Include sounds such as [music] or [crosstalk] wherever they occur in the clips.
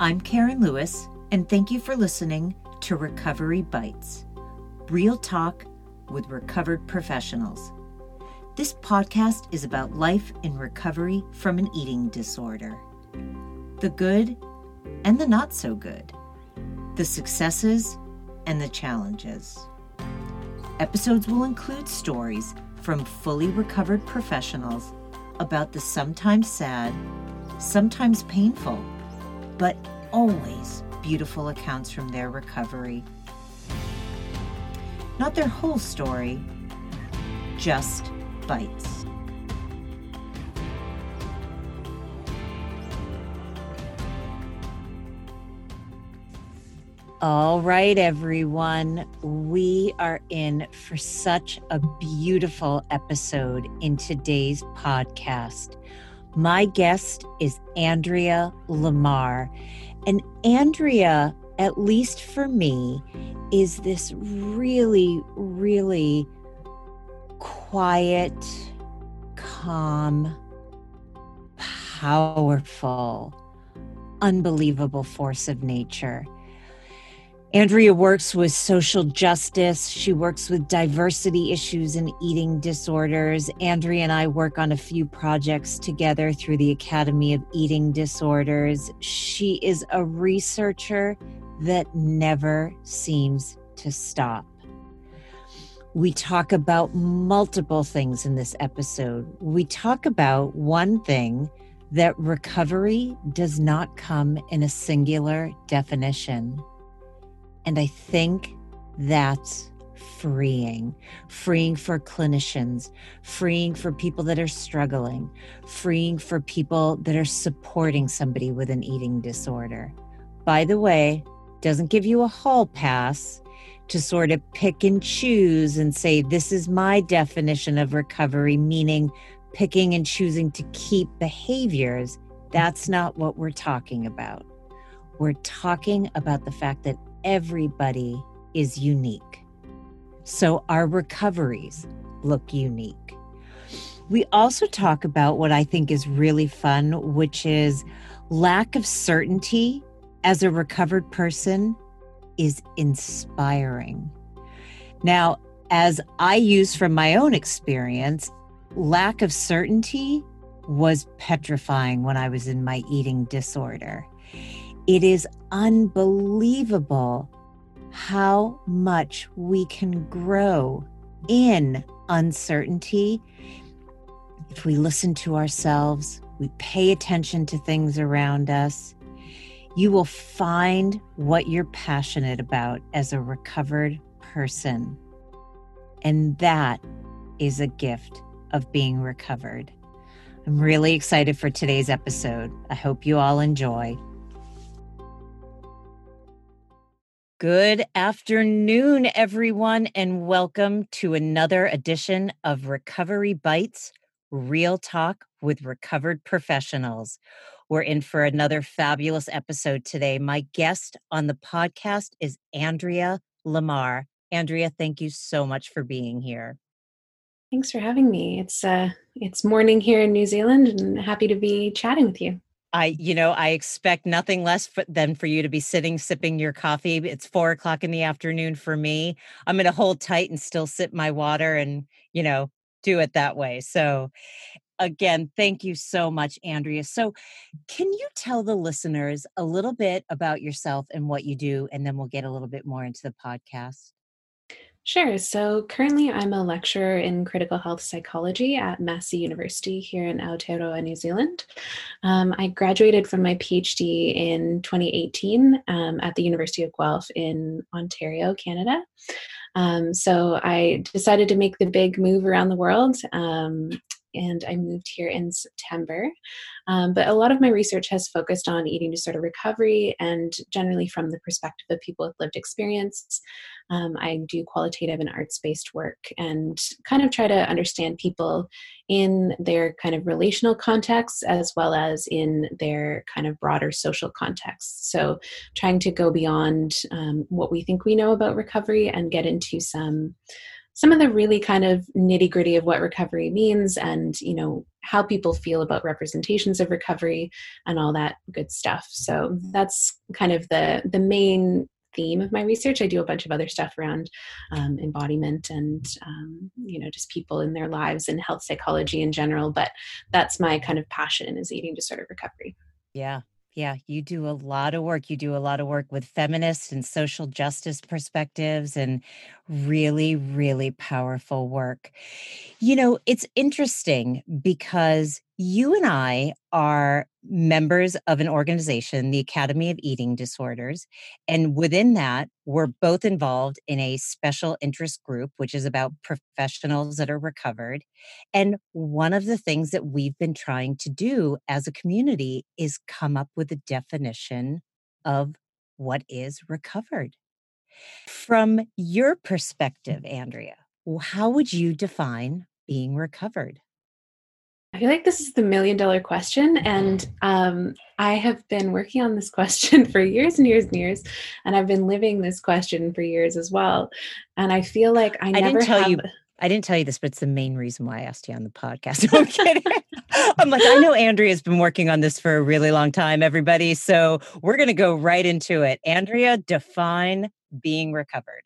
I'm Karen Lewis, and thank you for listening to Recovery Bites real talk with recovered professionals. This podcast is about life in recovery from an eating disorder the good and the not so good, the successes and the challenges. Episodes will include stories from fully recovered professionals about the sometimes sad, sometimes painful, but always beautiful accounts from their recovery. Not their whole story, just bites. All right, everyone. We are in for such a beautiful episode in today's podcast. My guest is Andrea LaMarre. And Andrea, at least for me, is this really, really quiet, calm, powerful, unbelievable force of nature. Andrea works with social justice. She works with diversity issues and eating disorders. Andrea and I work on a few projects together through the Academy of Eating Disorders. She is a researcher that never seems to stop. We talk about multiple things in this episode. We talk about one thing that recovery does not come in a singular definition and I think that's freeing, freeing for clinicians, freeing for people that are struggling, freeing for people that are supporting somebody with an eating disorder. By the way, doesn't give you a hall pass to sort of pick and choose and say, this is my definition of recovery, meaning picking and choosing to keep behaviors. That's not what we're talking about. We're talking about the fact that everybody is unique. So our recoveries look unique. We also talk about what I think is really fun, which is lack of certainty as a recovered person is inspiring. Now, as I use from my own experience, lack of certainty was petrifying when I was in my eating disorder. It is unbelievable how much we can grow in uncertainty if we listen to ourselves, we pay attention to things around us. You will find what you're passionate about as a recovered person. And that is a gift of being recovered. I'm really excited for today's episode. I hope you all enjoy. Good afternoon, everyone, and welcome to another edition of Recovery Bites Real Talk with Recovered Professionals. We're in for another fabulous episode today. My guest on the podcast is Andrea LaMarre. Andrea, thank you so much for being here. Thanks for having me. It's uh it's morning here in New Zealand and happy to be chatting with you. I, you know, I expect nothing less for, than for you to be sitting sipping your coffee. It's four o'clock in the afternoon for me. I'm going to hold tight and still sip my water and, you know, do it that way. So, again, thank you so much, Andrea. So, can you tell the listeners a little bit about yourself and what you do? And then we'll get a little bit more into the podcast. Sure. So currently, I'm a lecturer in critical health psychology at Massey University here in Aotearoa, New Zealand. Um, I graduated from my PhD in 2018 um, at the University of Guelph in Ontario, Canada. Um, so I decided to make the big move around the world um, and I moved here in September. Um, but a lot of my research has focused on eating disorder recovery and generally from the perspective of people with lived experience. Um, I do qualitative and arts based work and kind of try to understand people in their kind of relational contexts as well as in their kind of broader social contexts. So, trying to go beyond um, what we think we know about recovery and get into some some of the really kind of nitty gritty of what recovery means and you know how people feel about representations of recovery and all that good stuff. So that's kind of the the main theme of my research. I do a bunch of other stuff around um, embodiment and um, you know just people in their lives and health psychology in general but that's my kind of passion is eating disorder recovery. Yeah. Yeah, you do a lot of work. You do a lot of work with feminist and social justice perspectives and really, really powerful work. You know, it's interesting because you and I are members of an organization, the Academy of Eating Disorders. And within that, we're both involved in a special interest group, which is about professionals that are recovered. And one of the things that we've been trying to do as a community is come up with a definition of what is recovered. From your perspective, Andrea, how would you define being recovered? I feel like this is the million dollar question. And um, I have been working on this [laughs] question for years and years and years. And I've been living this question for years as well. And I feel like I, I never didn't tell have... you. I didn't tell you this, but it's the main reason why I asked you on the podcast. [laughs] I'm kidding. I'm like, I know Andrea's been working on this for a really long time, everybody. So we're going to go right into it. Andrea, define being recovered.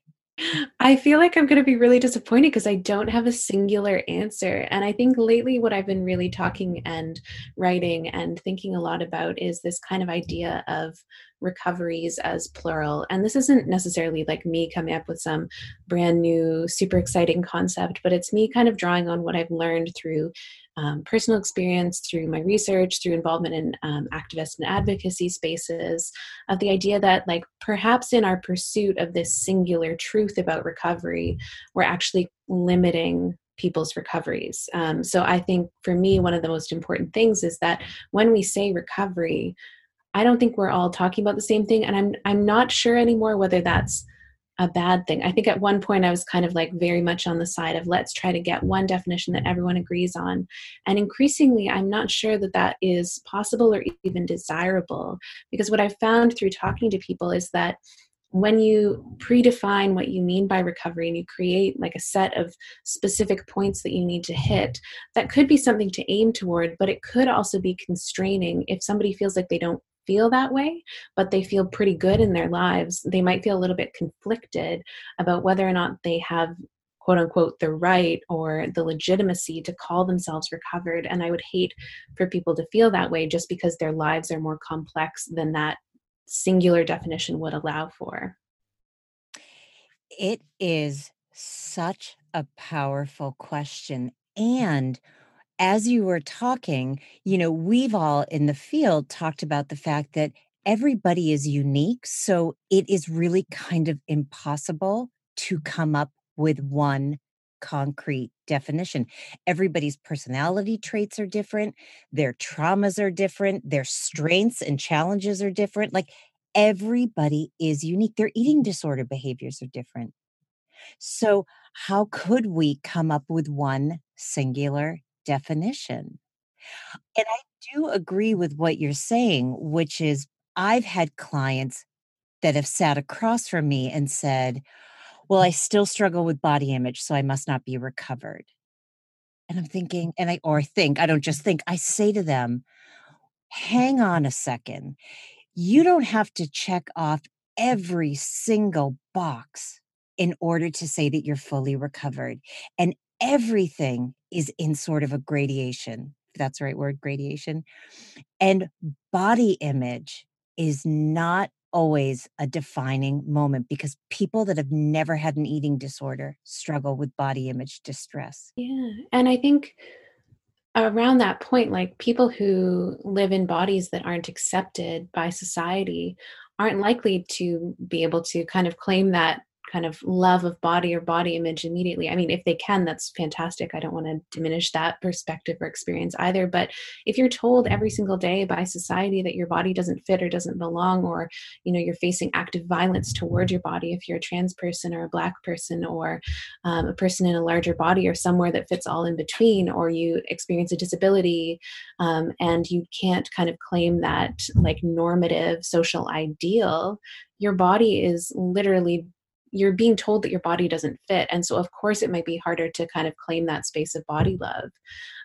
I feel like I'm going to be really disappointed because I don't have a singular answer. And I think lately, what I've been really talking and writing and thinking a lot about is this kind of idea of recoveries as plural. And this isn't necessarily like me coming up with some brand new, super exciting concept, but it's me kind of drawing on what I've learned through um, personal experience, through my research, through involvement in um, activist and advocacy spaces, of the idea that, like, perhaps in our pursuit of this singular truth about recovery, we're actually limiting people's recoveries. Um, so I think for me, one of the most important things is that when we say recovery, I don't think we're all talking about the same thing, and I'm I'm not sure anymore whether that's a bad thing. I think at one point I was kind of like very much on the side of let's try to get one definition that everyone agrees on. And increasingly, I'm not sure that that is possible or even desirable because what I've found through talking to people is that when you predefine what you mean by recovery and you create like a set of specific points that you need to hit, that could be something to aim toward, but it could also be constraining if somebody feels like they don't feel that way, but they feel pretty good in their lives, they might feel a little bit conflicted about whether or not they have quote unquote the right or the legitimacy to call themselves recovered. And i would hate for people to feel that way just because their lives are more complex than that singular definition would allow for. It is such a powerful question and as you were talking, you know, we've all in the field talked about the fact that everybody is unique. So it is really kind of impossible to come up with one concrete definition. Everybody's personality traits are different, their traumas are different, their strengths and challenges are different. Like everybody is unique. Their eating disorder behaviors are different. So, how could we come up with one singular definition. And mm. I do agree with what you're saying, which is I've had clients that have sat across from me and said, Well, I still struggle with body image, so I must not be recovered. And I'm thinking, and I, or think, I don't just think, I say to them, Hang on a second. You don't have to check off every single box in order to say that you're fully recovered. And everything is in sort of a gradation, that's the right word, gradation. And body image is not always a defining moment because people that have never had an eating disorder struggle with body image distress. Yeah. And I think around that point, like people who live in bodies that aren't accepted by society aren't likely to be able to kind of claim that kind of love of body or body image immediately. I mean, if they can, that's fantastic. I don't want to diminish that perspective or experience either. But if you're told every single day by society that your body doesn't fit or doesn't belong, or you know you're facing active violence toward your body, if you're a trans person or a black person or um, a person in a larger body or somewhere that fits all in between, or you experience a disability um, and you can't kind of claim that like normative social ideal, your body is literally you're being told that your body doesn't fit and so of course it might be harder to kind of claim that space of body love.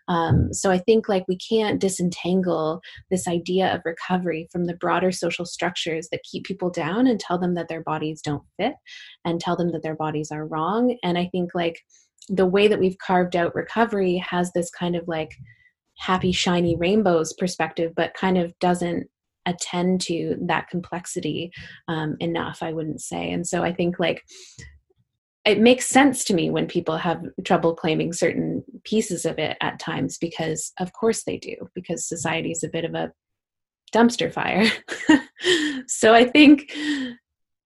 Um, so i think like we can't disentangle this idea of recovery from the broader social structures that keep people down and tell them that their bodies don't fit and tell them that their bodies are wrong and i think like the way that we've carved out recovery has this kind of like happy shiny rainbows perspective but kind of doesn't attend to that complexity um, enough i wouldn't say. And so i think like it makes sense to me when people have trouble claiming certain pieces of it at times because of course they do because society is a bit of a dumpster fire. [laughs] So i think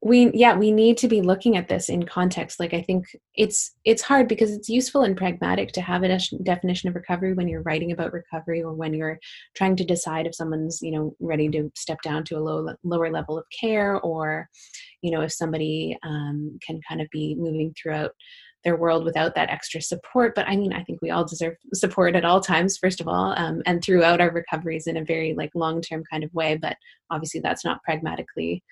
we yeah we need to be looking at this in context. Like i think it's it's hard because it's useful and pragmatic to have a de- definition of recovery when you're writing about recovery or when you're trying to decide if someone's you know ready to step down to a low lower level of care or you know if somebody um, can kind of be moving throughout their world without that extra support. But i mean i think we all deserve support at all times first of all um, and throughout our recoveries in a very like long term kind of way. But obviously that's not pragmatically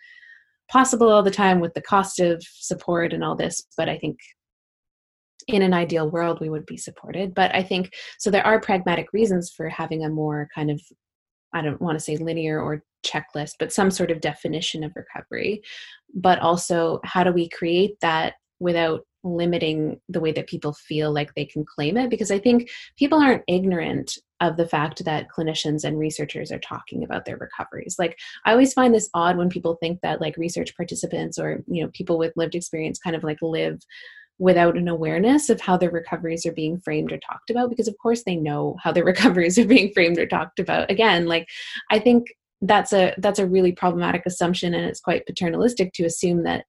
possible all the time with the cost of support and all this but i think in an ideal world we would be supported. But i think so there are pragmatic reasons for having a more kind of i don't want to say linear or checklist but some sort of definition of recovery. But also how do we create that without limiting the way that people feel like they can claim it? Because i think people aren't ignorant of the fact that clinicians and researchers are talking about their recoveries. Like i always find this odd when people think that like research participants or you know people with lived experience kind of like live without an awareness of how their recoveries are being framed or talked about because of course they know how their [laughs] recoveries are being framed or talked about. Again like i think that's a that's a really problematic assumption and it's quite paternalistic to assume that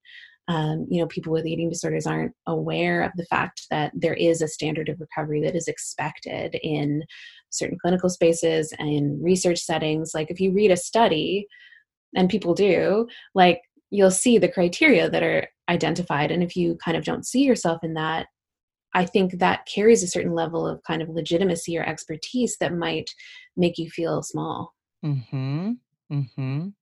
um, you know people with eating disorders aren't aware of the fact that there is a standard of recovery that is expected in certain clinical spaces and research settings like if you read a study and people do like you'll see the criteria that are identified and if you kind of don't see yourself in that i think that carries a certain level of kind of legitimacy or expertise that might make you feel small. Mhm mhm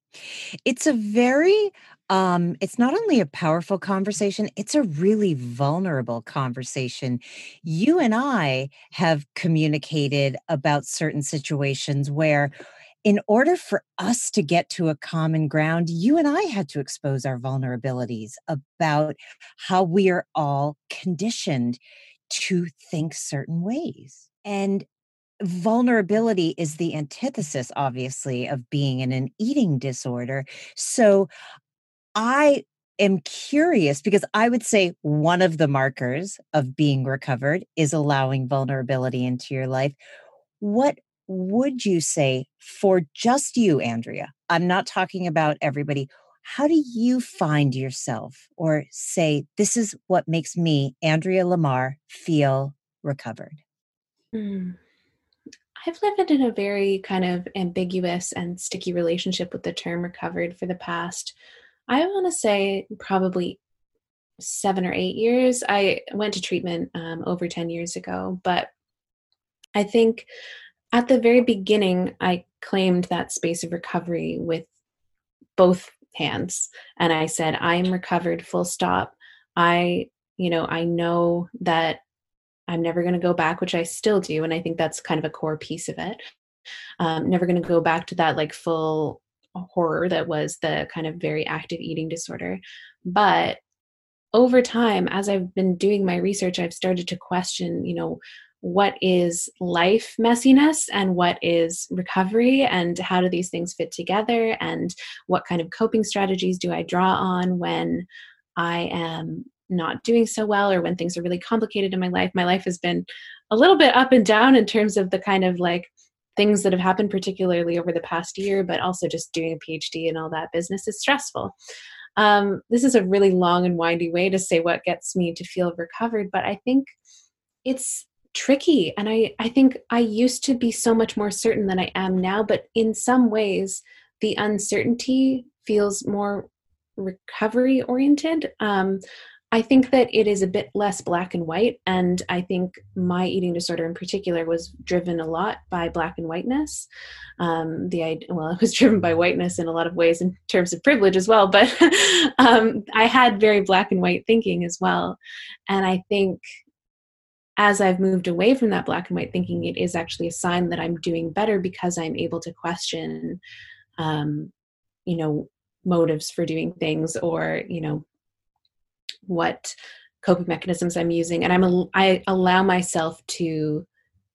it's a very um it's not only a powerful conversation, it's a really vulnerable conversation. You and I have communicated about certain situations where in order for us to get to a common ground, you and I had to expose our vulnerabilities about how we are all conditioned to think certain ways. And vulnerability is the antithesis, obviously, of being in an eating disorder. So I am curious because I would say one of the markers of being recovered is allowing vulnerability into your life. What would you say for just you, Andrea? I'm not talking about everybody. How do you find yourself or say, this is what makes me, Andrea LaMarre, feel recovered? Mm. I've lived in a very kind of ambiguous and sticky relationship with the term recovered for the past, I want to say probably seven or eight years. I went to treatment um, over 10 years ago, but I think at the very beginning, I claimed that space of recovery with both hands. And I said, I'm recovered, full stop. I, you know, I know that I'm never going to go back, which I still do. And I think that's kind of a core piece of it. Um, never going to go back to that like full horror that was the kind of very active eating disorder. But over time, as I've been doing my research, I've started to question, you know, what is life messiness and what is recovery and how do these things fit together and what kind of coping strategies do I draw on when I am not doing so well or when things are really complicated in my life. My life has been a little bit up and down in terms of the kind of like things that have happened, particularly over the past year, but also just doing a PhD and all that business is stressful. Um, this is a really long and windy way to say what gets me to feel recovered, but I think it's tricky. And I, I think I used to be so much more certain than I am now, but in some ways, the uncertainty feels more recovery oriented. Um, I think that it is a bit less black and white. And I think my eating disorder in particular was driven a lot by black and whiteness. Um, the well, [laughs] it was driven by whiteness in a lot of ways in terms of privilege as well. But [laughs] um, I had very black and white thinking as well. And I think as I've moved away from that black and white thinking, it is actually a sign that I'm doing better because I'm able to question, um, you know, motives for doing things or, you know, what coping mechanisms I'm using, and I'm a, I allow myself to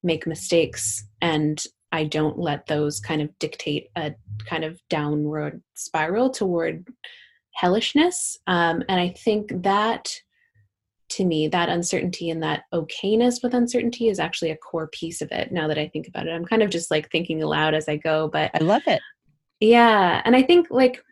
make mistakes, and I don't let those kind of dictate a kind of downward spiral toward hellishness. Um, and I think that to me that uncertainty and that okayness with uncertainty is actually a core piece of it now that i think about it i'm kind of just like thinking aloud as i go but i love it yeah and i think like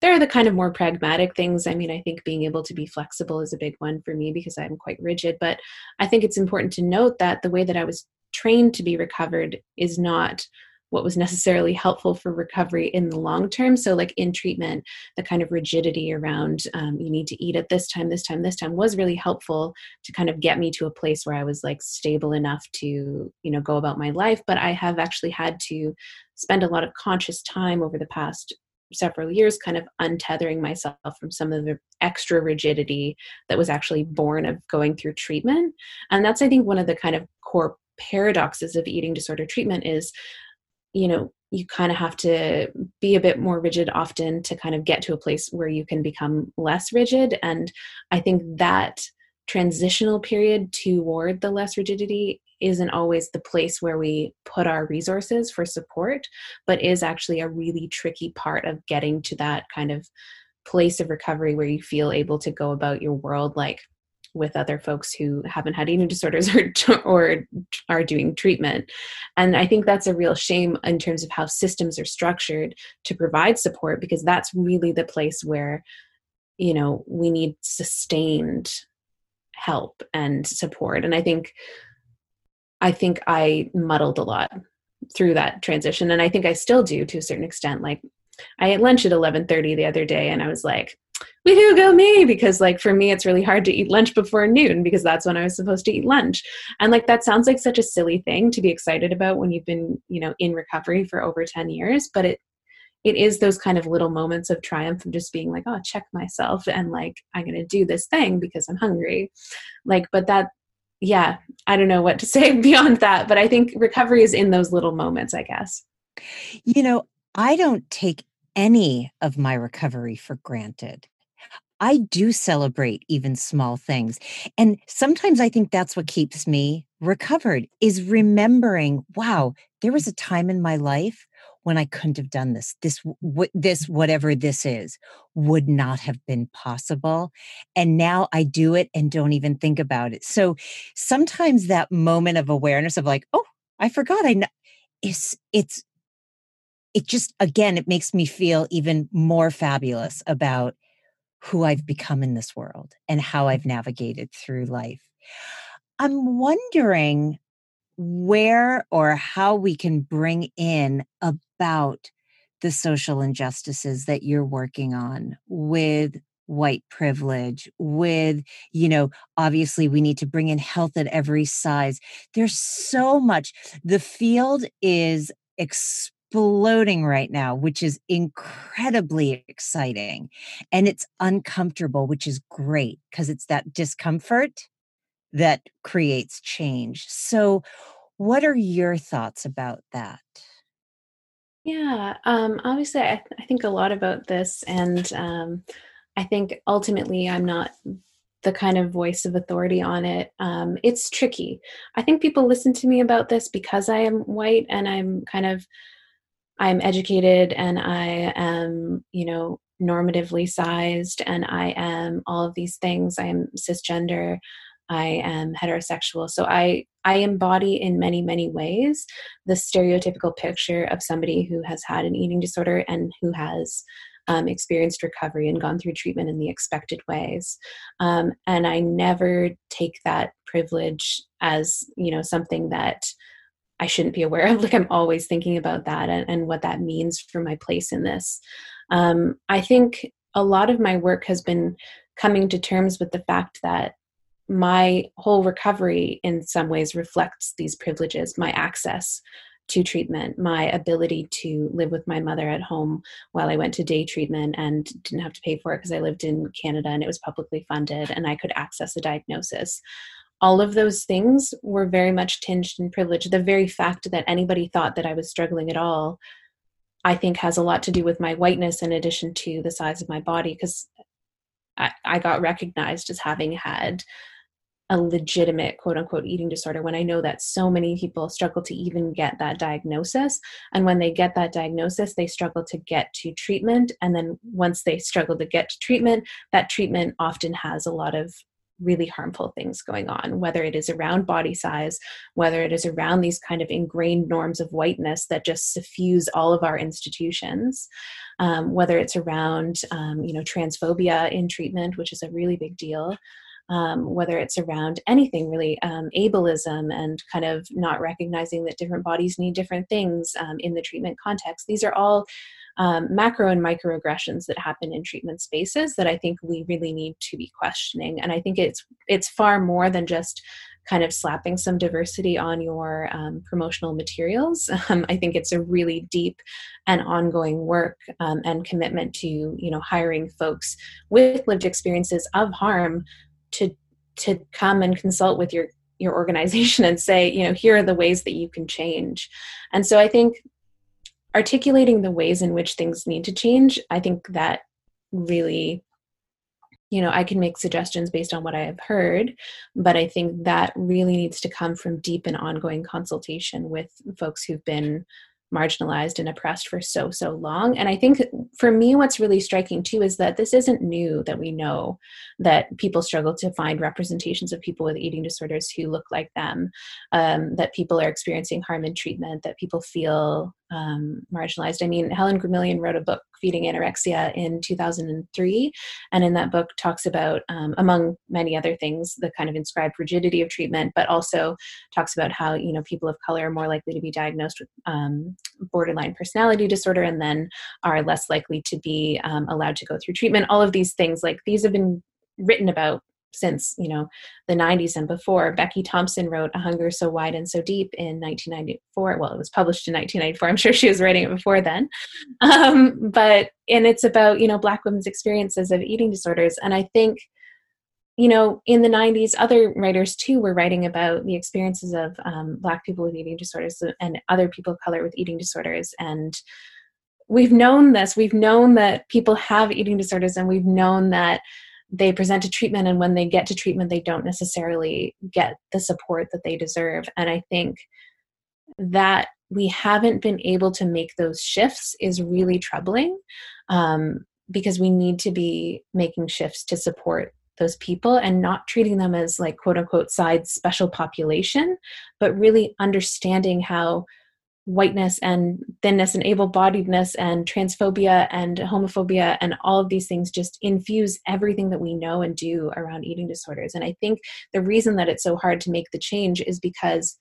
there are the kind of more pragmatic things. I mean, I think being able to be flexible is a big one for me because I'm quite rigid. But I think it's important to note that the way that I was trained to be recovered is not what was necessarily helpful for recovery in the long term. So, like in treatment, the kind of rigidity around um, you need to eat at this time, this time, this time was really helpful to kind of get me to a place where I was like stable enough to, you know, go about my life. But I have actually had to spend a lot of conscious time over the past several years kind of untethering myself from some of the extra rigidity that was actually born of going through treatment. And that's i think one of the kind of core paradoxes of eating disorder treatment is you know you kind of have to be a bit more rigid often to kind of get to a place where you can become less rigid. And i think that transitional period toward the less rigidity isn't always the place where we put our resources for support, but is actually a really tricky part of getting to that kind of place of recovery where you feel able to go about your world like with other folks who haven't had eating [laughs] disorders or or are doing treatment. And i think that's a real shame in terms of how systems are structured to provide support because that's really the place where you know we need sustained help and support. And i think I think I muddled a lot through that transition and I think I still do to a certain extent. Like I had lunch at 11:30 the other day and I was like woohoo go me! Because like for me it's really hard to eat lunch before noon because that's when I was supposed to eat lunch. And like that sounds like such a silly thing to be excited about when you've been you know in recovery for over 10 years but it it is those kind of little moments of triumph of just being like oh check myself and like i'm going to do this thing because i'm hungry. Like but that yeah, I don't know what to [laughs] say beyond that, but I think recovery is in those little moments, I guess. You know, I don't take any of my recovery for granted. I do celebrate even small things. And sometimes I think that's what keeps me recovered is remembering, wow, there was a time in my life when I couldn't have done this. This, w- this, mm-hmm. whatever this is, would not have been possible. And now I do it and don't even think about it. So sometimes that moment of awareness of like, oh, I forgot. I know it's it's it just again it makes me feel even more fabulous about who I've become in this world and how I've mm-hmm. navigated through life. I'm wondering where or how we can bring in about the social injustices that you're working on with white privilege with you know obviously we need to bring in health at every size there's so much the field is exploding right now which is incredibly exciting and it's uncomfortable which is great because it's that discomfort that creates change. So, what are your thoughts about that? Yeah, um, obviously, I, th- I, think a lot about this, and um, I think ultimately I'm not the kind of voice of authority on it. Um, it's tricky. I think people listen to me about this because I am white and I'm kind of I'm educated and I am, you know, normatively sized and I am all of these things. I am cisgender. I am heterosexual. So I I embody in many many ways the stereotypical picture of somebody who has had an eating disorder and who has um, experienced recovery and gone through treatment in the expected ways. Um, and I never take that privilege as you know something that I shouldn't be aware of. [laughs] Like I'm always thinking about that and, and what that means for my place in this. Um, I think a lot of my work has been coming to terms with the fact that my whole recovery in some ways reflects these privileges my access to treatment, my ability to live with my mother at home while I went to day treatment and didn't have to pay for it because I lived in Canada and it was publicly funded and I could access a diagnosis. All of those things were very much tinged in privilege. The very fact that anybody thought that I was struggling at all, I think, has a lot to do with my whiteness in addition to the size of my body because I, I got recognized as having had a legitimate quote unquote eating disorder when I know that so many people struggle to even get that diagnosis. And when they get that diagnosis, they struggle to get to treatment. And then once they struggle to get to treatment, that treatment often has a lot of really harmful things going on, whether it is around body size, whether it is around these kind of ingrained norms of whiteness that just suffuse all of our institutions, um, whether it's around, um, you know, transphobia in treatment, which is a really big deal um, whether it's around anything really, um, ableism and kind of not recognizing that different bodies need different things um, in the treatment context. These are all um, macro and microaggressions that happen in treatment spaces that I think we really need to be questioning. And I think it's it's far more than just kind of slapping some diversity on your um, promotional materials. [laughs] Um, I think it's a really deep and ongoing work and commitment to you know hiring folks with lived experiences of harm to to come and consult with your your organization and say you know here are the ways that you can change. And so i think articulating the ways in which things need to change i think that really you know i can make suggestions based on what i have heard but i think that really needs to come from deep and ongoing consultation with folks who've been marginalized and oppressed for so so long. And i think for me what's really striking too is that this isn't new that we know that people struggle to find representations of people with eating disorders who look like them um, that people are experiencing harm in treatment that people feel um, marginalized. I mean, Helen Gremillion wrote a book, Feeding Anorexia, in 2003, and in that book talks about, um, among many other things, the kind of inscribed rigidity of treatment, but also talks about how you know people of color are more likely to be diagnosed with um, borderline personality disorder, and then are less likely to be um, allowed to go through treatment. All of these things, like these, have been written about since you know the 90s and before. Becky thompson wrote a hunger so wide and so deep in 1994 well it was published in 1994 i'm sure she was writing it before then. Um, but and it's about you know black women's experiences of eating disorders. And i think you know in the 90s other writers too were writing about the experiences of um, black people with eating disorders and other people of color with eating disorders. And we've known this. We've known that people have eating disorders and we've known that they present to treatment and when they get to treatment they don't necessarily get the support that they deserve. And i think that we haven't been able to make those shifts is really troubling um, because we need to be making shifts to support those people and not treating them as like quote unquote side special population but really understanding how whiteness and thinness and able-bodiedness and transphobia and homophobia and all of these things just infuse everything that we know and do around eating disorders. And i think the reason that it's so hard to make the change is because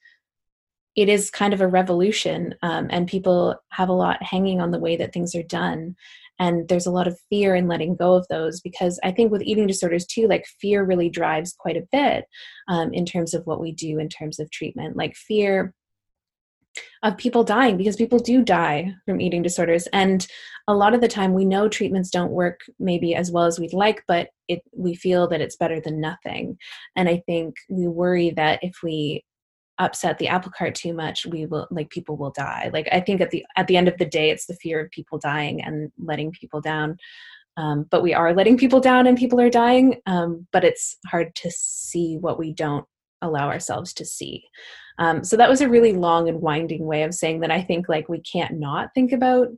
it is kind of a revolution um, and people have a lot hanging on the way that things are done. And there's a lot of fear in letting go of those because i think with eating disorders too like fear really drives quite a bit um, in terms of what we do in terms of treatment. Like fear of people dying because people do die from eating disorders. And a lot of the time we know treatments don't work maybe as well as we'd like but it we feel that it's better than nothing. And i think we worry that if we upset the apple cart too much we will like people will die. Like i think at the at the end of the day it's the fear of people dying and letting people down. Um, but we are letting people down and people are dying um, but it's hard to see what we don't allow ourselves to see um, so that was a really long and winding way of saying that I think like we can't not think about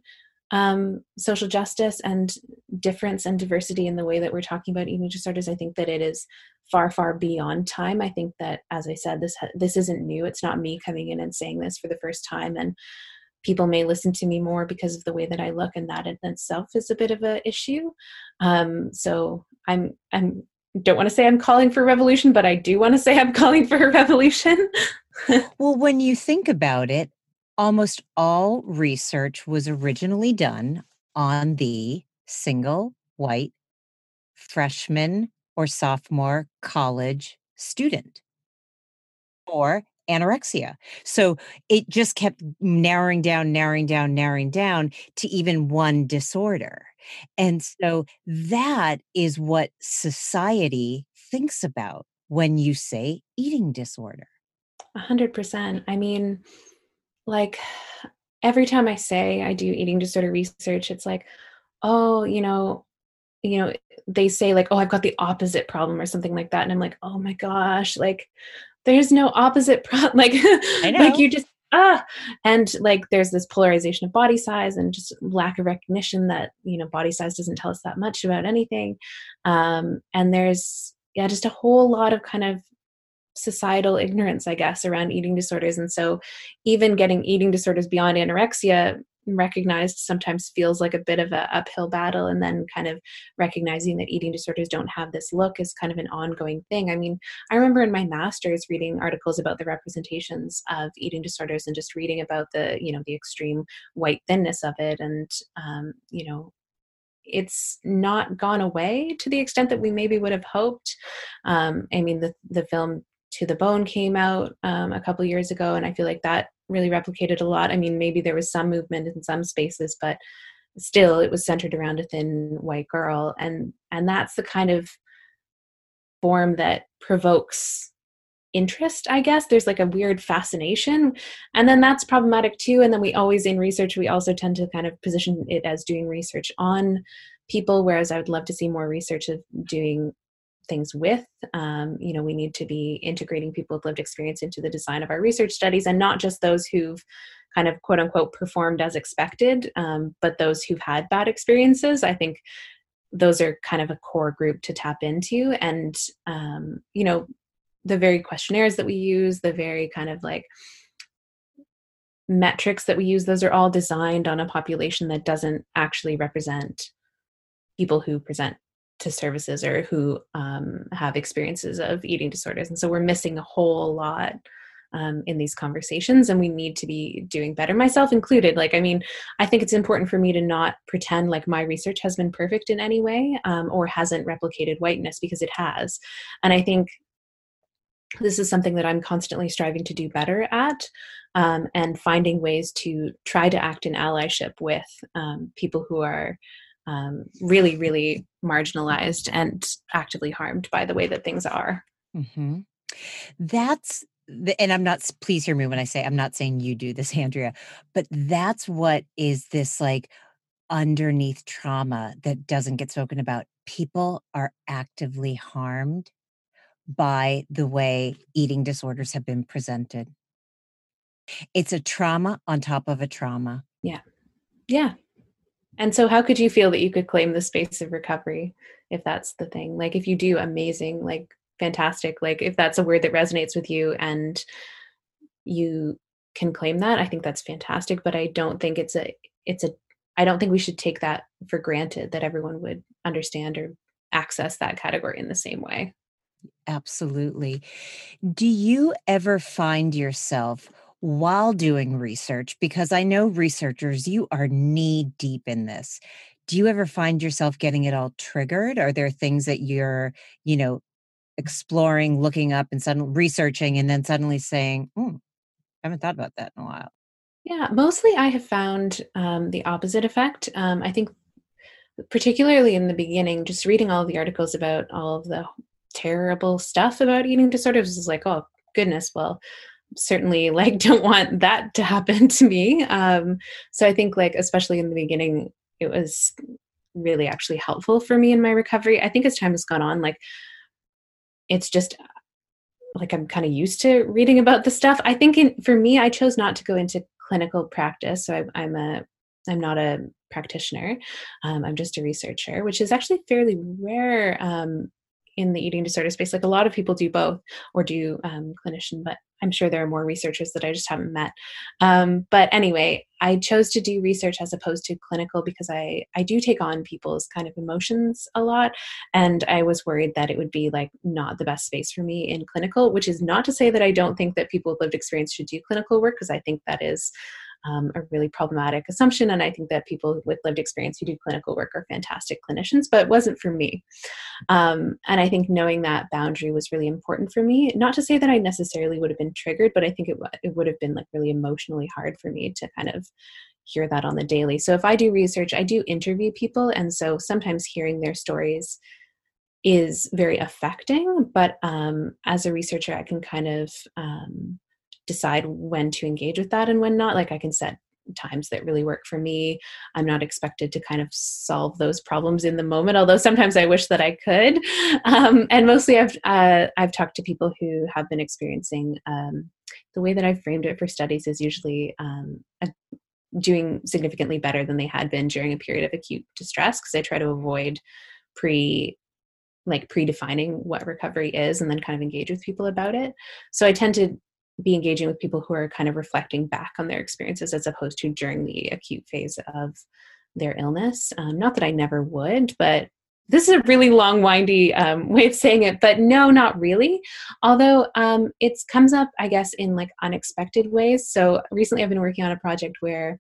um, social justice and difference and diversity in the way that we're talking about eating disorders. I think that it is far, far beyond time. I think that, as I said, this ha- this isn't new. It's not me coming in and saying this for the first time, and people may listen to me more because of the way that I look, and that in itself is a bit of an issue. Um, so I'm I'm don't want to say I'm calling for revolution, but I do want to say I'm [laughs] calling for a revolution. [laughs] well, when you think about it, almost all research was originally done on the single white freshman or sophomore college student or anorexia. So it just kept narrowing down, narrowing down, narrowing down to even one disorder. And so that is what society thinks about when you say eating disorder. A hundred percent. I mean, like every time I say I do eating disorder research, it's like, oh, you know, you know, they say like, oh, I've got the opposite problem or something like that. And I'm like, oh my gosh, like there's no opposite problem. [laughs] like, like you just, ah, and like there's this polarization of body size and just lack of recognition that, you know, body size doesn't tell us that much about anything. Um, and there's, yeah, just a whole lot of kind of societal ignorance, I guess, around eating disorders. And so even getting eating disorders beyond anorexia recognized sometimes feels like a bit of an uphill battle and then kind of recognizing that eating disorders don't have this look is kind of an ongoing thing. I mean i remember in my master's reading articles about the representations of eating disorders and just reading about the you know the extreme white thinness of it and um, you know it's not gone away to the extent that we maybe would have hoped. Um, i mean the the film to the Bone came out um, a couple years ago, and I feel like that really replicated a lot. I mean, maybe there was some movement in some spaces, but still, it was centered around a thin white girl, and and that's the kind of form that provokes interest i guess. There's like a weird fascination and then that's problematic too. And then we always in research we also tend to kind of position it as doing research on people whereas i would love to see more research of doing things with. Um, you know, we need to be integrating people with lived experience into the design of our research studies and not just those who've kind of quote unquote performed as expected, um, but those who've had bad experiences. I think those are kind of a core group to tap into. And, um, you know, the very questionnaires that we use, the very kind of like metrics that we use, those are all designed on a population that doesn't actually represent people who present to services or who um, have experiences of eating disorders. And so we're missing a whole lot um, in these conversations and we need to be doing better myself included like i mean i think it's important for me to not pretend like my research has been perfect in any way um, or hasn't replicated whiteness because it has and i think this is something that i'm constantly striving to do better at um, and finding ways to try to act in allyship with um, people who are um, really, really marginalized and actively harmed by the way that things are. Mm-hmm. That's the, and I'm not, please hear me when I say, I'm not saying you do this, [laughs] Andrea, but that's what is this like underneath trauma that doesn't get spoken about. People are actively harmed by the way eating disorders have been presented. It's a trauma on top of a trauma. Yeah. Yeah. And so, how could you feel that you could claim the space of recovery if that's the thing? Like, if you do amazing, like, fantastic, like, if that's a word that resonates with you and you can claim that, I think that's fantastic. But I don't think it's a, it's a, I don't think we should take that for granted that everyone would understand or access that category in the same way. Absolutely. Do you ever find yourself while doing research? Because I know researchers, you are knee deep in this. Do you ever find yourself getting it all triggered? Are there things that you're, you know, exploring, looking up and suddenly researching and then suddenly saying, hmm, I haven't thought about that in a while? Yeah, mostly I have found um, the opposite effect. Um, I think, particularly in the beginning, just reading all the articles about all of the terrible stuff about eating disorders is like, oh, goodness, well, certainly like [laughs] don't want that to happen to me. Um, so i think like especially in the beginning it was really actually helpful for me in my recovery. I think as time has gone on like it's just like i'm kind of used to reading about the stuff. I think in, for me i chose not to go into clinical practice so I, i'm a i'm not a practitioner. Um, i'm just a researcher which is actually fairly rare um, in the eating disorder space. Like a lot of people do both or do um, clinician but i'm sure there are more researchers that i just haven't met. Um, but anyway i chose to do research as opposed to clinical because i i do take on people's kind of emotions a lot. And i was worried that it would be like not the best space for me in clinical which is not to say that i don't think that people with lived experience should do clinical work because i think that is um, a really problematic assumption. And I think that people with lived experience who do clinical work are fantastic clinicians, but it wasn't for me. Um, and I think knowing that boundary was really important for me. Not to say that I necessarily would have been triggered, but I think it, it would have been like really emotionally hard for me to kind of hear that on the daily. So if I do research, I do interview people. And so sometimes hearing their stories is very affecting. But um, as a researcher, I can kind of um, decide when to engage with that and when not. Like I can set times that really work for me. I'm not expected to kind of solve those problems in the moment, although sometimes I wish that I could. [laughs] Um, and mostly, I've uh, I've talked to people who have been experiencing. Um, the way that I've framed it for studies is usually um, a, doing significantly better than they had been during a period of acute distress because I try to avoid pre like predefining what recovery is and then kind of engage with people about it. So I tend to be engaging with people who are kind of reflecting back on their experiences as opposed to during the acute phase of their illness. Um, not that I never would, but this is a really long, windy um, way of saying it, but no, not really. Although um, it comes up, I guess, in like unexpected ways. So recently, I've been working on a project where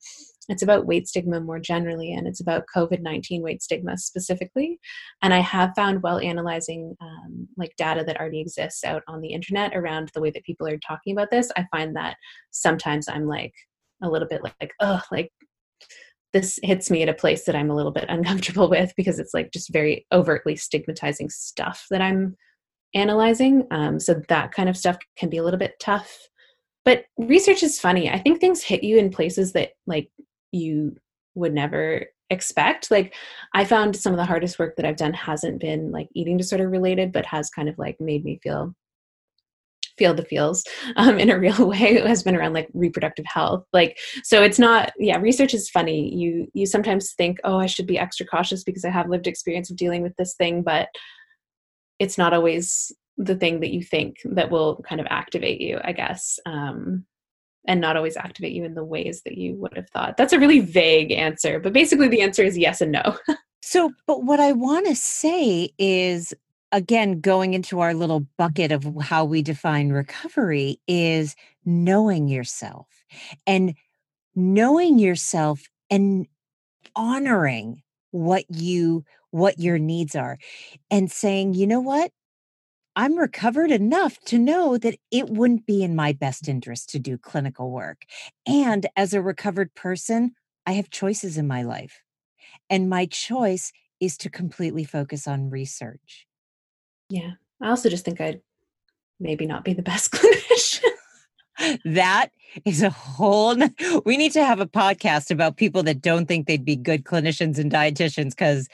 it's about weight stigma more generally, and it's about COVID 19 weight stigma specifically. And I have found while analyzing um, like data that already exists out on the internet around the way that people are talking about this, I find that sometimes I'm like a little bit like, oh, like this hits me at a place that I'm a little bit uncomfortable [laughs] with because it's like just very overtly stigmatizing stuff that I'm analyzing. Um, so that kind of stuff can be a little bit tough. But research is funny. I think things hit you in places that like you would never expect. Like I found some of the hardest work that I've done hasn't been like eating disorder related, but has kind of like made me feel feel the feels [laughs] um, in a real [laughs] way. It has been around like reproductive health. Like so it's not yeah research is funny. You you sometimes think oh i should be extra cautious because i have lived experience of dealing with this thing but it's not always the thing that you think that will kind of activate you i guess um, and not always activate you in the ways that you would have thought. That's a really vague answer but basically the answer is yes and no. [laughs] So but what i want to say is again, going into our little bucket of how we define recovery is knowing yourself and knowing yourself and honoring what you what your needs are and saying you know what i'm recovered enough to know that it wouldn't be in my best interest to do clinical work and as a recovered person i have choices in my life and my choice is to completely focus on research yeah. I also just think I'd maybe not be the best [laughs] clinician. That is a whole we need to have a podcast about people that don't think they'd be good clinicians and dietitians because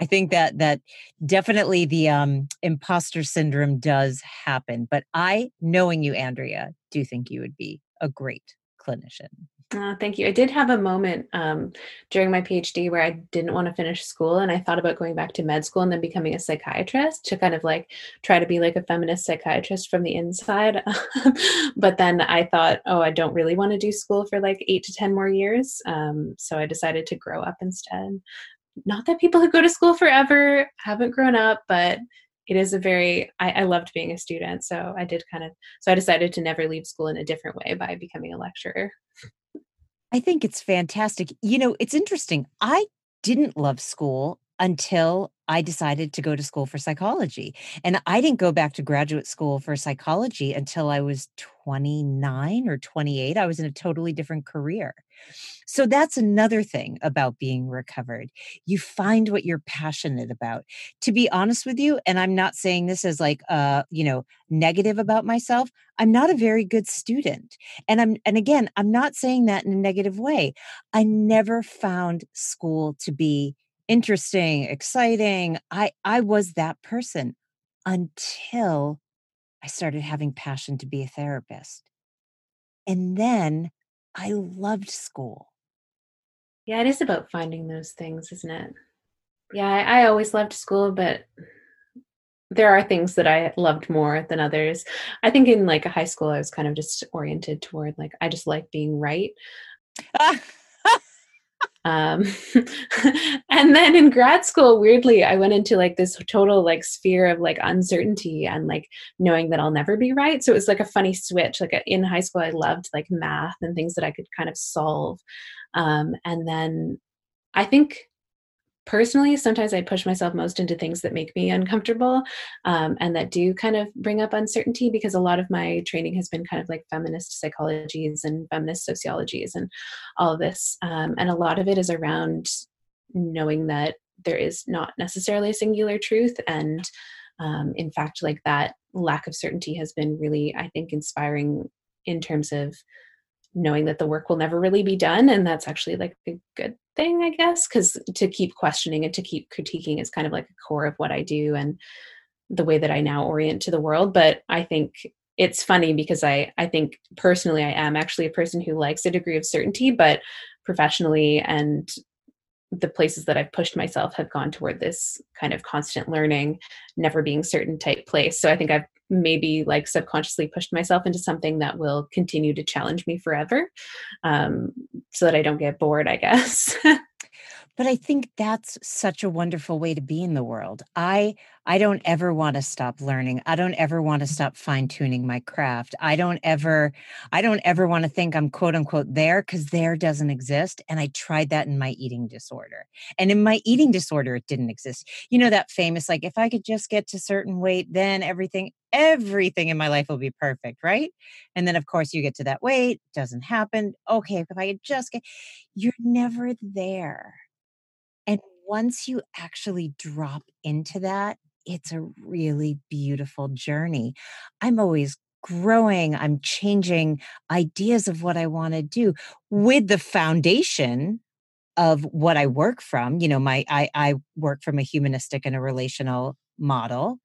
i think that that definitely the um imposter syndrome does happen but i knowing you andrea do think you would be a great clinician uh, thank you. I did have a moment um, during my PhD where I didn't want to finish school, and I thought about going back to med school and then becoming a psychiatrist to kind of like try to be like a feminist psychiatrist from the inside. [laughs] but then I thought, oh, I don't really want to do school for like eight to 10 more years. Um, so I decided to grow up instead. Not that people who go to school forever haven't grown up, but it is a very I, I, loved being a student so i did kind of so i decided to never leave school in a different way by becoming a lecturer I think it's fantastic. You know, it's interesting. I didn't love school until I decided to go to school for psychology. And I didn't go back to graduate school for psychology until I was 29 or 28. I was in a totally different career. So that's another thing about being recovered. You find what you're passionate about. To be honest with you, and I'm not saying this as like uh, you know, negative about myself, I'm not a very good student. And I'm and again, I'm not saying that in a negative way. I never found school to be interesting, exciting. I I was that person until I started having passion to be a therapist. And then I loved school. Yeah, it is about finding those things, isn't it? Yeah, I, I always loved school, but there are things that I loved more than others. I think in like a high school, I was kind of just oriented toward like I just like being right. [laughs] Um, [laughs] and then in grad school, weirdly, I went into like this total like sphere of like uncertainty and like knowing that I'll never be right. So it was like a funny switch. Like in high school, I loved like math and things that I could kind of solve. Um, and then I think personally sometimes i push myself most into things that make me uncomfortable um, and that do kind of bring up uncertainty because a lot of my training has been kind of like feminist psychologies and feminist sociologies and all of this um, and a lot of it is around knowing that there is not necessarily a singular truth and um, in fact like that lack of certainty has been really i think inspiring in terms of knowing that the work will never really be done and that's actually like a good thing i guess because to keep questioning and to keep critiquing is kind of like a core of what i do and the way that i now orient to the world but i think it's funny because i i think personally i am actually a person who likes a degree of certainty but professionally and the places that I've pushed myself have gone toward this kind of constant learning, never being certain type place. So I think I've maybe like subconsciously pushed myself into something that will continue to challenge me forever um, so that I don't get bored, I guess. [laughs] but i think that's such a wonderful way to be in the world. I i don't ever want to stop learning. I don't ever want to mm-hmm. stop fine tuning my craft. I don't ever i don't ever want to think i'm quote unquote there because there doesn't exist and i tried that in my eating disorder. And in my eating disorder it didn't exist. You know that famous like if i could just get to certain weight then everything everything in my life will be perfect right? And then of course you get to that weight doesn't happen. Okay if i could just get you're never there once you actually drop into that, it's a really beautiful journey. I'm always growing, I'm changing ideas of what I want to do with the foundation of what I work from. You know, my I, I work from a humanistic and a relational model,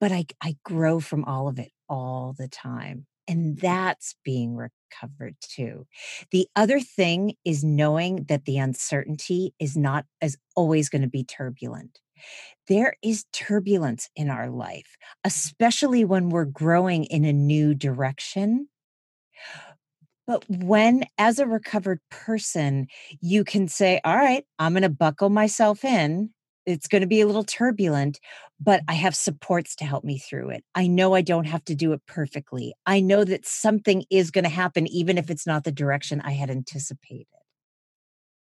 but I, I grow from all of it all the time. And that's being recovered too. The other thing is knowing that the uncertainty is not as always going to be turbulent. There is turbulence in our life, especially when we're growing in a new direction. But when, as a recovered person, you can say, All right, I'm going to buckle myself in it's going to be a little turbulent, but I have supports to help me through it. I know I don't have to do it perfectly. I know that something is going to happen, even if it's not the direction I had anticipated.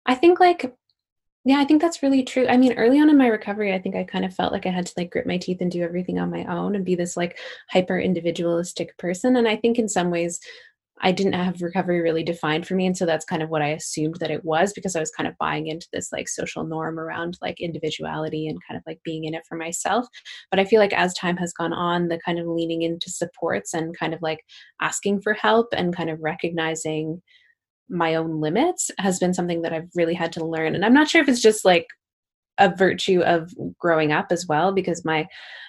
I think, like, yeah, I think that's really true. I mean, early on in my recovery, I think I kind of felt like I had to like grit my teeth and do everything on my own and be this like hyper individualistic person. And I think in some ways, I didn't have recovery really defined for me. And so that's kind of what I assumed that it was because I was kind of buying into this like social norm around like individuality and kind of like being in it for myself. But I feel like as time has gone on, the kind of leaning into supports and kind of like asking for help and kind of recognizing my own limits has been something that I've really had to learn. And I'm not sure if it's just like a virtue of growing up as well because my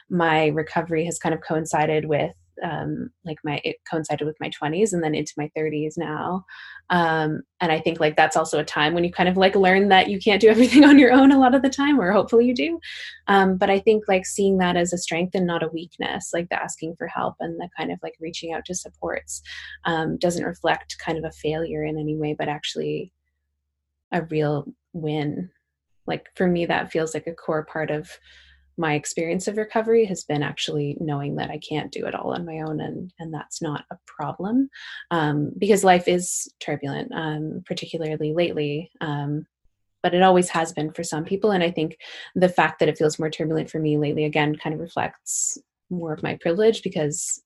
my recovery has kind of coincided with um, like my it coincided with my 20s and then into my 30s now. Um, and i think like that's also a time when you kind of like learn that you can't do [laughs] everything on your own a lot of the time or hopefully you do. Um, but i think like seeing that as a strength and not a weakness like the asking for help and the kind of like reaching out to supports um, doesn't reflect kind of a failure in any way but actually a real win. Like for me that feels like a core part of my experience of recovery has been actually knowing that I can't do it all on my own, and and that's not a problem, um, because life is turbulent, um, particularly lately. Um, but it always has been for some people, and I think the fact that it feels more turbulent for me lately again kind of reflects more of my privilege because,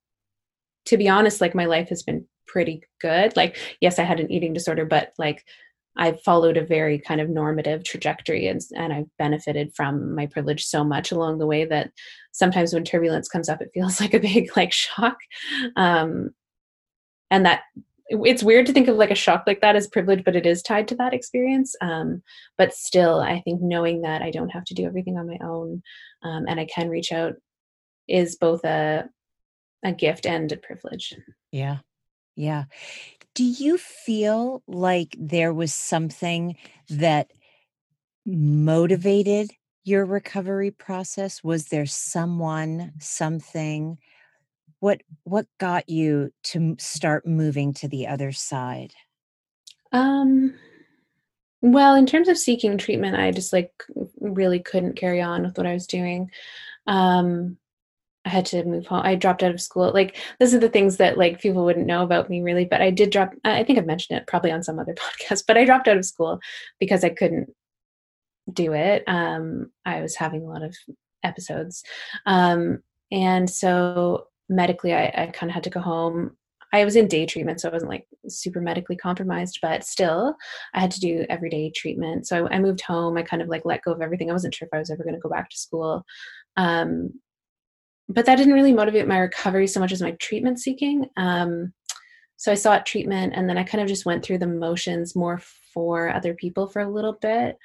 to be honest, like my life has been pretty good. Like, yes, I had an eating disorder, but like I've followed a very kind of normative trajectory and, and I've benefited from my privilege so much along the way that sometimes when turbulence comes up, it feels [laughs] like a big like shock. Um, and that it's weird to think of like a shock like that as privilege, but it is tied to that experience. Um, but still, I think knowing that I don't have to do everything on my own um, and I can reach out is both a a gift and a privilege. Yeah. Yeah. Do you feel like there was something that motivated your recovery process? Was there someone, something? What what got you to start moving to the other side? Um well, in terms of seeking treatment, I just like really couldn't carry on with what I was doing. Um, I had to move home. I dropped out of school. Like those are the things that like people wouldn't know about me really, but I did drop. I think I've mentioned it probably on some other [laughs] podcast, but I dropped out of school because I couldn't do it. Um, I was having a lot of episodes, um, and so medically, I, I kind of had to go home. I was in day treatment, so I wasn't like super medically compromised, but still, I had to do everyday treatment. So I, I moved home. I kind of like let go of everything. I wasn't sure if I was ever going to go back to school. Um, but that didn't really motivate my recovery so much as my treatment seeking. Um, so I sought treatment, and then I kind of just went through the motions more for other people for a little bit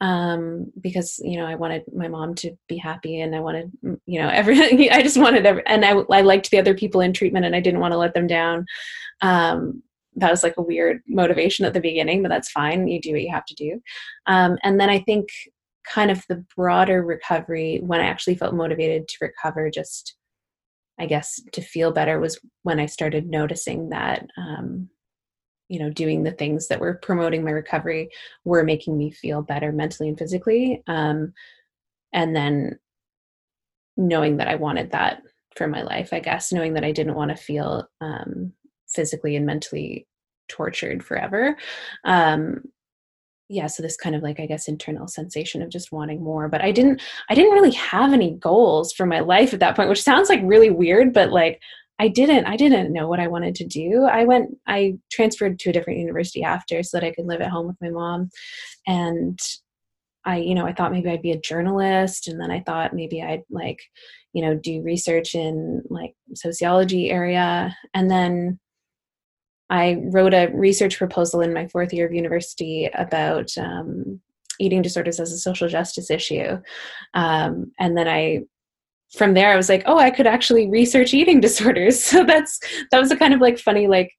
um because you know i wanted my mom to be happy and i wanted you know everything [laughs] i just wanted every, and I, I liked the other people in treatment and i didn't want to let them down. Um that was like a weird motivation at the beginning but that's fine. You do what you have to do. Um and then i think kind of the broader recovery when i actually felt motivated to recover just i guess to feel better was when i started noticing that um you know doing the things that were promoting my recovery were making me feel better mentally and physically um, and then knowing that i wanted that for my life i guess knowing that i didn't want to feel um, physically and mentally tortured forever um, yeah so this kind of like i guess internal sensation of just wanting more but i didn't i didn't really have any goals for my life at that point which sounds like really weird but like I didn't I didn't know what I wanted to do. I went I transferred to a different university after so that I could live at home with my mom and I you know I thought maybe I'd be a journalist and then I thought maybe I'd like you know do research in like sociology area and then I wrote a research proposal in my fourth year of university about um, eating disorders as a social justice issue um, and then I from there I was like, oh, I could actually research eating [laughs] disorders. So that's that was a kind of like funny like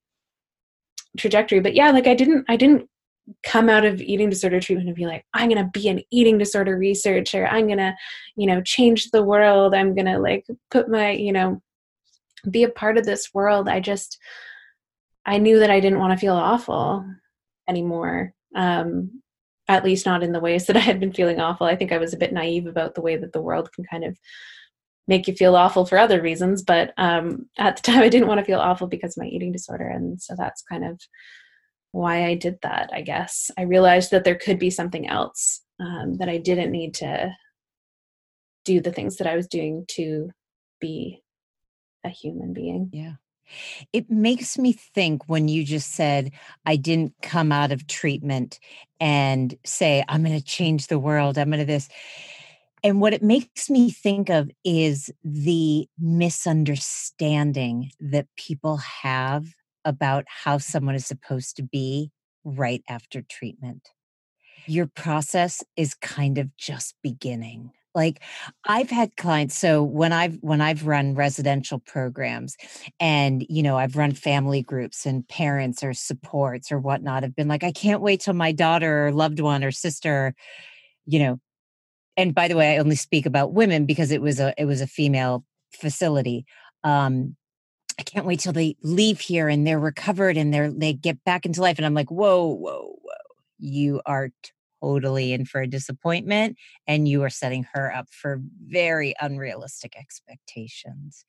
trajectory. But yeah, like I didn't I didn't come out of eating disorder treatment and be like, I'm gonna be an eating disorder researcher. I'm gonna, you know, change the world. I'm gonna like put my, you know, be a part of this world. I just I knew that I didn't want to feel awful anymore. Um, at least not in the ways that [laughs] I had been feeling awful. I think I was a bit naive about the way that the world can kind of make you feel awful for other reasons but um, at the [laughs] time i didn't want to feel awful because of my eating disorder and so that's kind of why i did that i guess i realized that there could be something else um, that i didn't need to do the things that i was doing to be a human being yeah it makes me think when you just said, I didn't come out of treatment and say, I'm going to change the world. I'm going to this. And what it makes me think of is the misunderstanding that people have about how someone is supposed to be right after treatment. Your process is kind of just beginning. Like I've had clients so when I've when I've run residential programs and you know I've run family groups and parents or supports or whatnot have been like I can't wait till my daughter or loved one or sister you know and by the way, I only speak about women because it was a it was a female facility. Um, I can't wait till they leave here and they're recovered and they're they get back into life. And I'm like, whoa, whoa, whoa! You are totally in for a disappointment, and you are setting her up for very unrealistic expectations.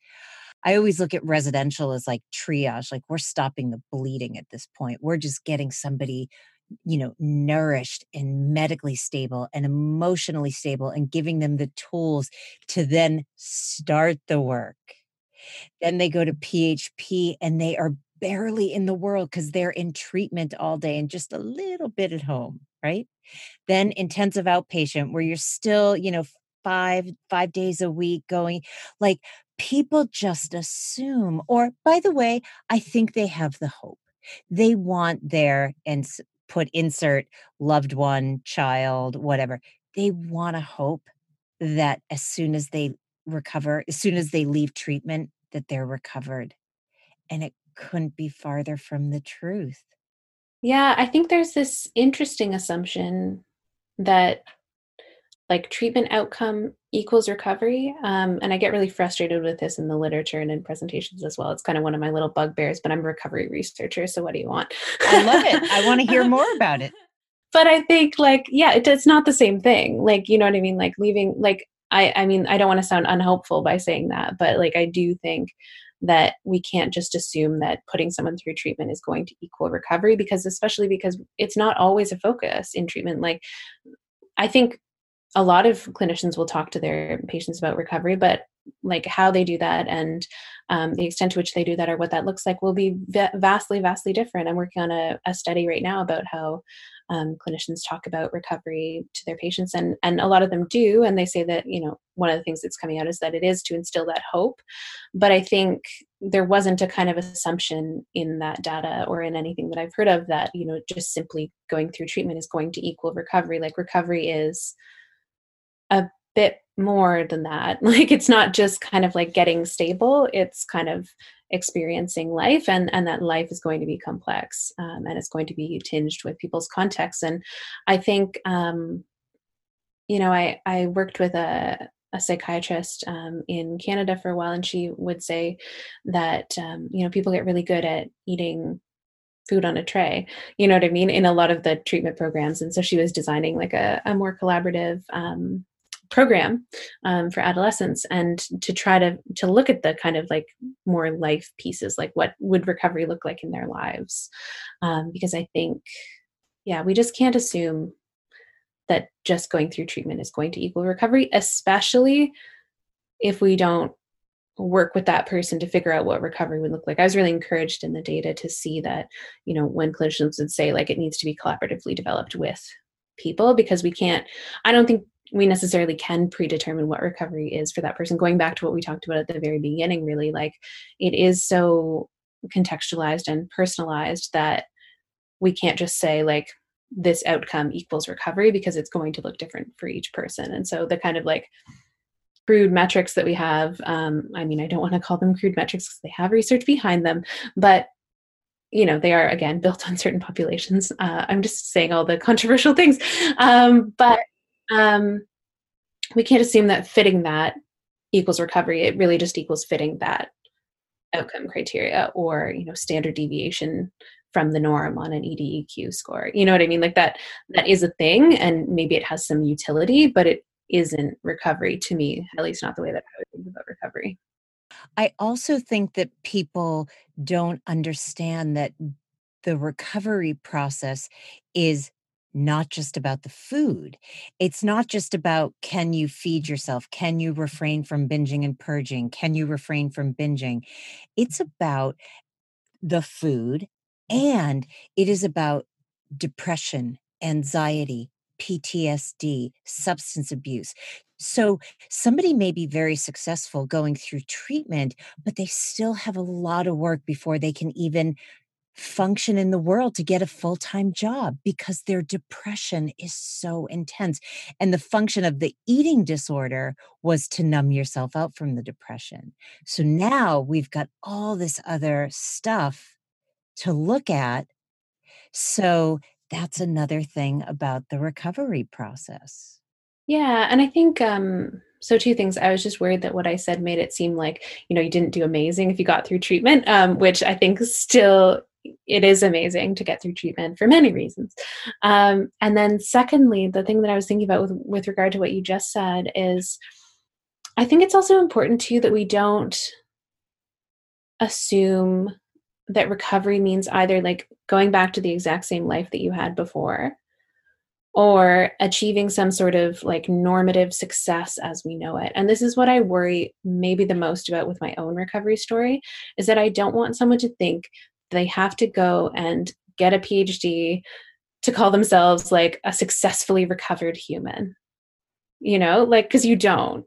I always look at residential as like triage, like we're stopping the bleeding at this point. We're just getting somebody you know, nourished and medically stable and emotionally stable and giving them the tools to then start the work. Then they go to PHP and they are barely in the world because they're in treatment all day and just a little bit at home, right? Then intensive outpatient where you're still, you know, five five days a week going like people just assume or by the way i think they have the hope they want their and put insert loved one, child, whatever. They want to hope that as soon as they recover, as soon as they leave treatment, that they're recovered. And it couldn't be farther from the truth. Yeah, I think there's this interesting assumption that like treatment outcome equals recovery. Um, and I get really frustrated with this in the literature and in presentations as well. It's kind of one of my little bugbears, but I'm a recovery researcher. So what do you want? I love it. I want to hear [laughs] more about it. but I think like yeah, it, it's not the same thing. Like you know what I mean? Like leaving like I I mean I don't want to sound unhelpful by saying that, but like I do think that we can't just assume that putting someone through treatment is going to equal recovery because especially because it's not always a focus in treatment. Like i think a lot of clinicians will talk to their patients about recovery but like how they do that and um, the extent to which they do that or what that looks like will be vastly vastly different. I'm working on a, a study right now about how um, clinicians talk about recovery to their patients and and a lot of them do and they say that you know one of the things that's coming out is that it is to instill that hope but i think there wasn't a kind of assumption in that data or in anything that i've heard of that you know just simply going through treatment is going to equal recovery like recovery is a bit more than that. [laughs] Like it's not just kind of like getting stable it's kind of experiencing life and and that life is going to be complex um, and it's going to be tinged with people's contexts and i think um, you know i i worked with a a psychiatrist um, in Canada for a while, and she would say that um, you know people get really good at eating food on a tray you know what i mean in a lot of the treatment programs and so she was designing like a, a more collaborative um, program um, for adolescents and to try to to look at the kind of like more life pieces like what would recovery look like in their lives um, because i think yeah we just can't assume that just going through treatment is going to equal recovery especially if we don't work with that person to figure out what recovery would look like. I was really encouraged in the data to see that, you know, when clinicians would say like it needs to be collaboratively developed with people because we can't I don't think we necessarily can predetermine what recovery is for that person. Going back to what we talked about at the very beginning really like it is so contextualized and personalized that we can't just say like this outcome equals recovery because it's going to look different for each person. And so the kind of like crude metrics that we have um, i mean i don't want to call them crude metrics because they have research behind them but you know they are again built on certain populations. Uh, i'm just saying all the controversial things. Um, but um, we can't assume that fitting that equals recovery. It really just equals fitting that outcome criteria or you know standard deviation from the norm on an EDEQ score. You know what I mean? Like that that is a thing and maybe it has some utility, but it isn't recovery to me, at least not the way that I would think about recovery. I also think that people don't understand that the recovery process is not just about the food. It's not just about can you feed yourself? Can you refrain from binging and purging? Can you refrain from binging? It's about the food and it is about depression, anxiety, PTSD, substance abuse. So somebody may be very successful going through treatment, but they still have a lot of work before they can even function in the world to get a full time job because their depression is so intense. And the function of the eating disorder was to numb yourself out from the depression. So now we've got all this other stuff to look at. So that's another thing about the recovery process. Yeah. And I think, um, so two things i was just worried that what i said made it seem like you know you didn't do amazing if you got through treatment um, which i think still it is amazing to get through treatment for many reasons. Um, and then, secondly, the thing that I was thinking about with, with regard to what you just said is I think it's also important too that we don't assume that recovery means either like going back to the exact same life that you had before or achieving some sort of like normative success as we know it. And this is what I worry maybe the most about with my own recovery story is that I don't want someone to think they have to go and get a PhD to call themselves like a successfully recovered human. You know, like, because you don't.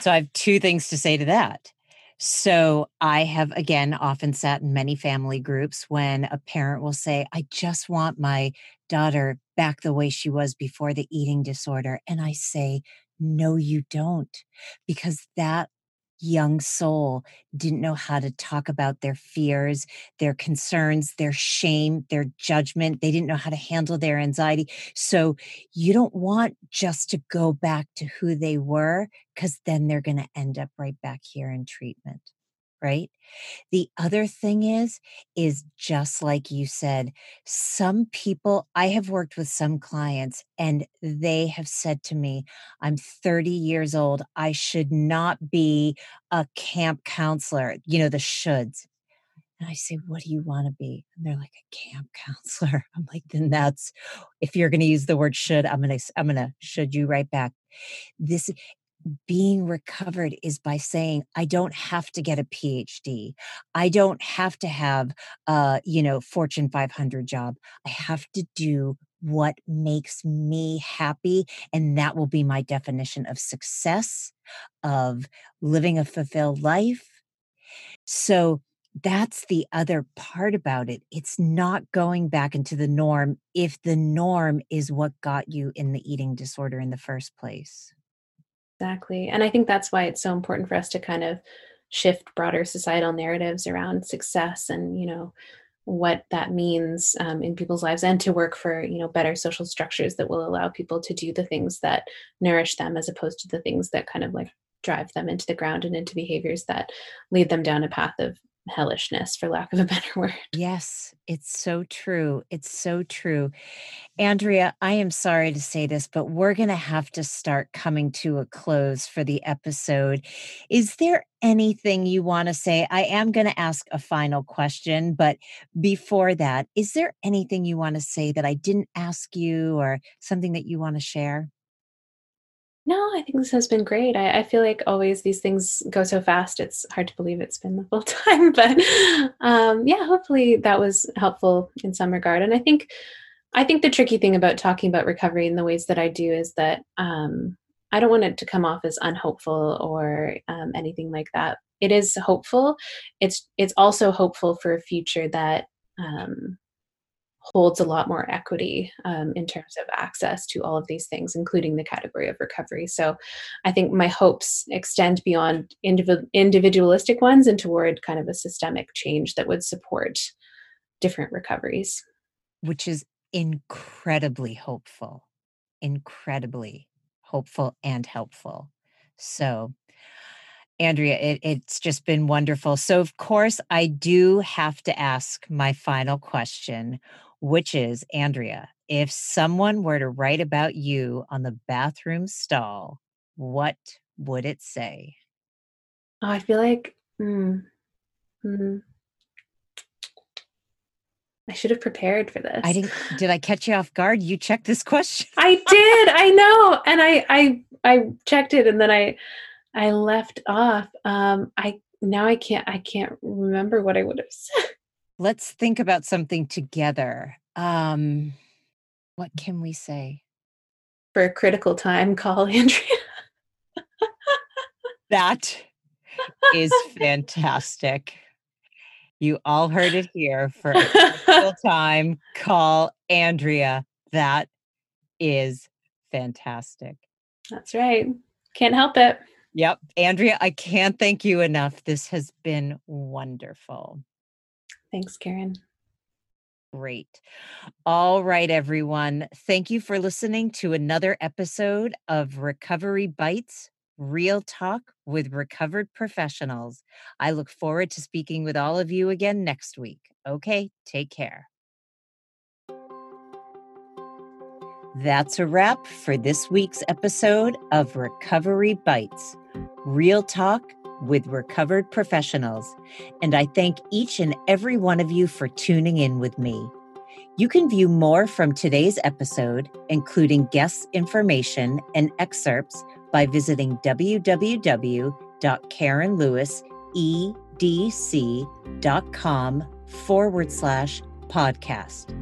So I have two things to say to that. So I have again often sat in many family groups when a parent will say, I just want my daughter back the way she was before the eating disorder. And I say, no, you don't, because that young soul didn't know how to talk about their fears, their concerns, their shame, their judgment. They didn't know how to handle their anxiety. So you don't want just to go back to who they were because then they're going to end up right back here in treatment. Right? The other thing is, is just like you said, some people, I have worked with some clients and they have said to me, I'm 30 years old. I should not be a camp counselor, you know, the shoulds. And I say, What do you want to be? And they're like, A camp [laughs] counselor. I'm like, Then that's, if you're going to use the word should, I'm going to, I'm going to should you right back. This, being recovered is by saying i don't have to get a phd i don't have to have a you know fortune 500 job i have to do what makes me happy and that will be my definition of success of living a fulfilled life so that's the other part about it. It's not going back into the norm if the norm is what got you in the eating disorder in the first place. Exactly. And I think that's why it's so important for us to kind of shift broader societal narratives around success and, you know, what that means um, in people's lives and to work for you know better social structures that will allow people to do the things that nourish them as opposed to the things that kind of like drive them into the ground and into behaviors that lead them down a path of hellishness for lack of a [laughs] better word. Yes it's so true it's so true. Andrea i am sorry to say this but we're going to have to start coming to a close for the episode. Is there anything you want to say? I am going to ask a final question but before that is there anything you want to say that i didn't ask you or something that you want to share no, I think this has been great. I, I, feel like always these things go so fast. It's hard to believe it's been the full [laughs] time, but um, yeah, hopefully that was helpful in some regard. And I think, I think the tricky thing about talking about recovery in the ways that I do is that um, I don't want it to come off as unhopeful or um, anything like that. It is hopeful. It's it's also hopeful for a future that um, holds a lot more equity um, in terms of access to all of these things, including the category of recovery. So I think my hopes extend beyond indiv- individualistic ones and toward kind of a systemic change that would support different recoveries. Which is incredibly hopeful, incredibly hopeful and helpful. So Andrea, it, it's just been wonderful. So, of course, I do have to ask my final question which is Andrea, if someone were to write about you on the bathroom stall, what would it say? Oh, I feel like mm, mm, I should have prepared for this. I didn't. Did I catch you off guard? You checked this [laughs] question. I did. I know, and I I I checked it, and then I I left off. Um, I now I can't I can't remember what I would have [laughs] said let's think about something together. Um, what can we say? For a critical time, call [laughs] Andrea. that is fantastic. You all heard it here for a critical [laughs] time. Call Andrea. That is fantastic. That's right. Can't help it. Yep. Andrea, I can't thank you enough. This has been wonderful. Thanks, Karen. Great. All right, everyone. Thank you for listening to another episode of Recovery Bites Real Talk with Recovered Professionals. I look forward to speaking with all of you again next week. Okay, take care. That's a wrap for this week's episode of Recovery Bites Real Talk with recovered professionals, and I thank each and every one of you for tuning in with me. You can view more from today's episode, including guest information and excerpts, by visiting www.karenlewisedc.com forward slash podcast.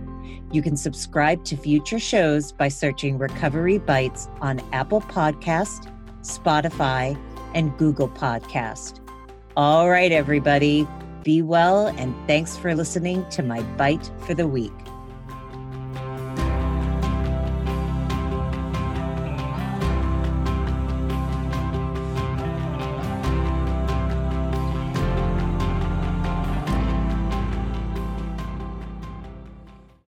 You can subscribe to future shows by searching Recovery Bites on Apple Podcast, Spotify, and Google Podcast. All right, everybody, be well, and thanks for listening to my bite for the week.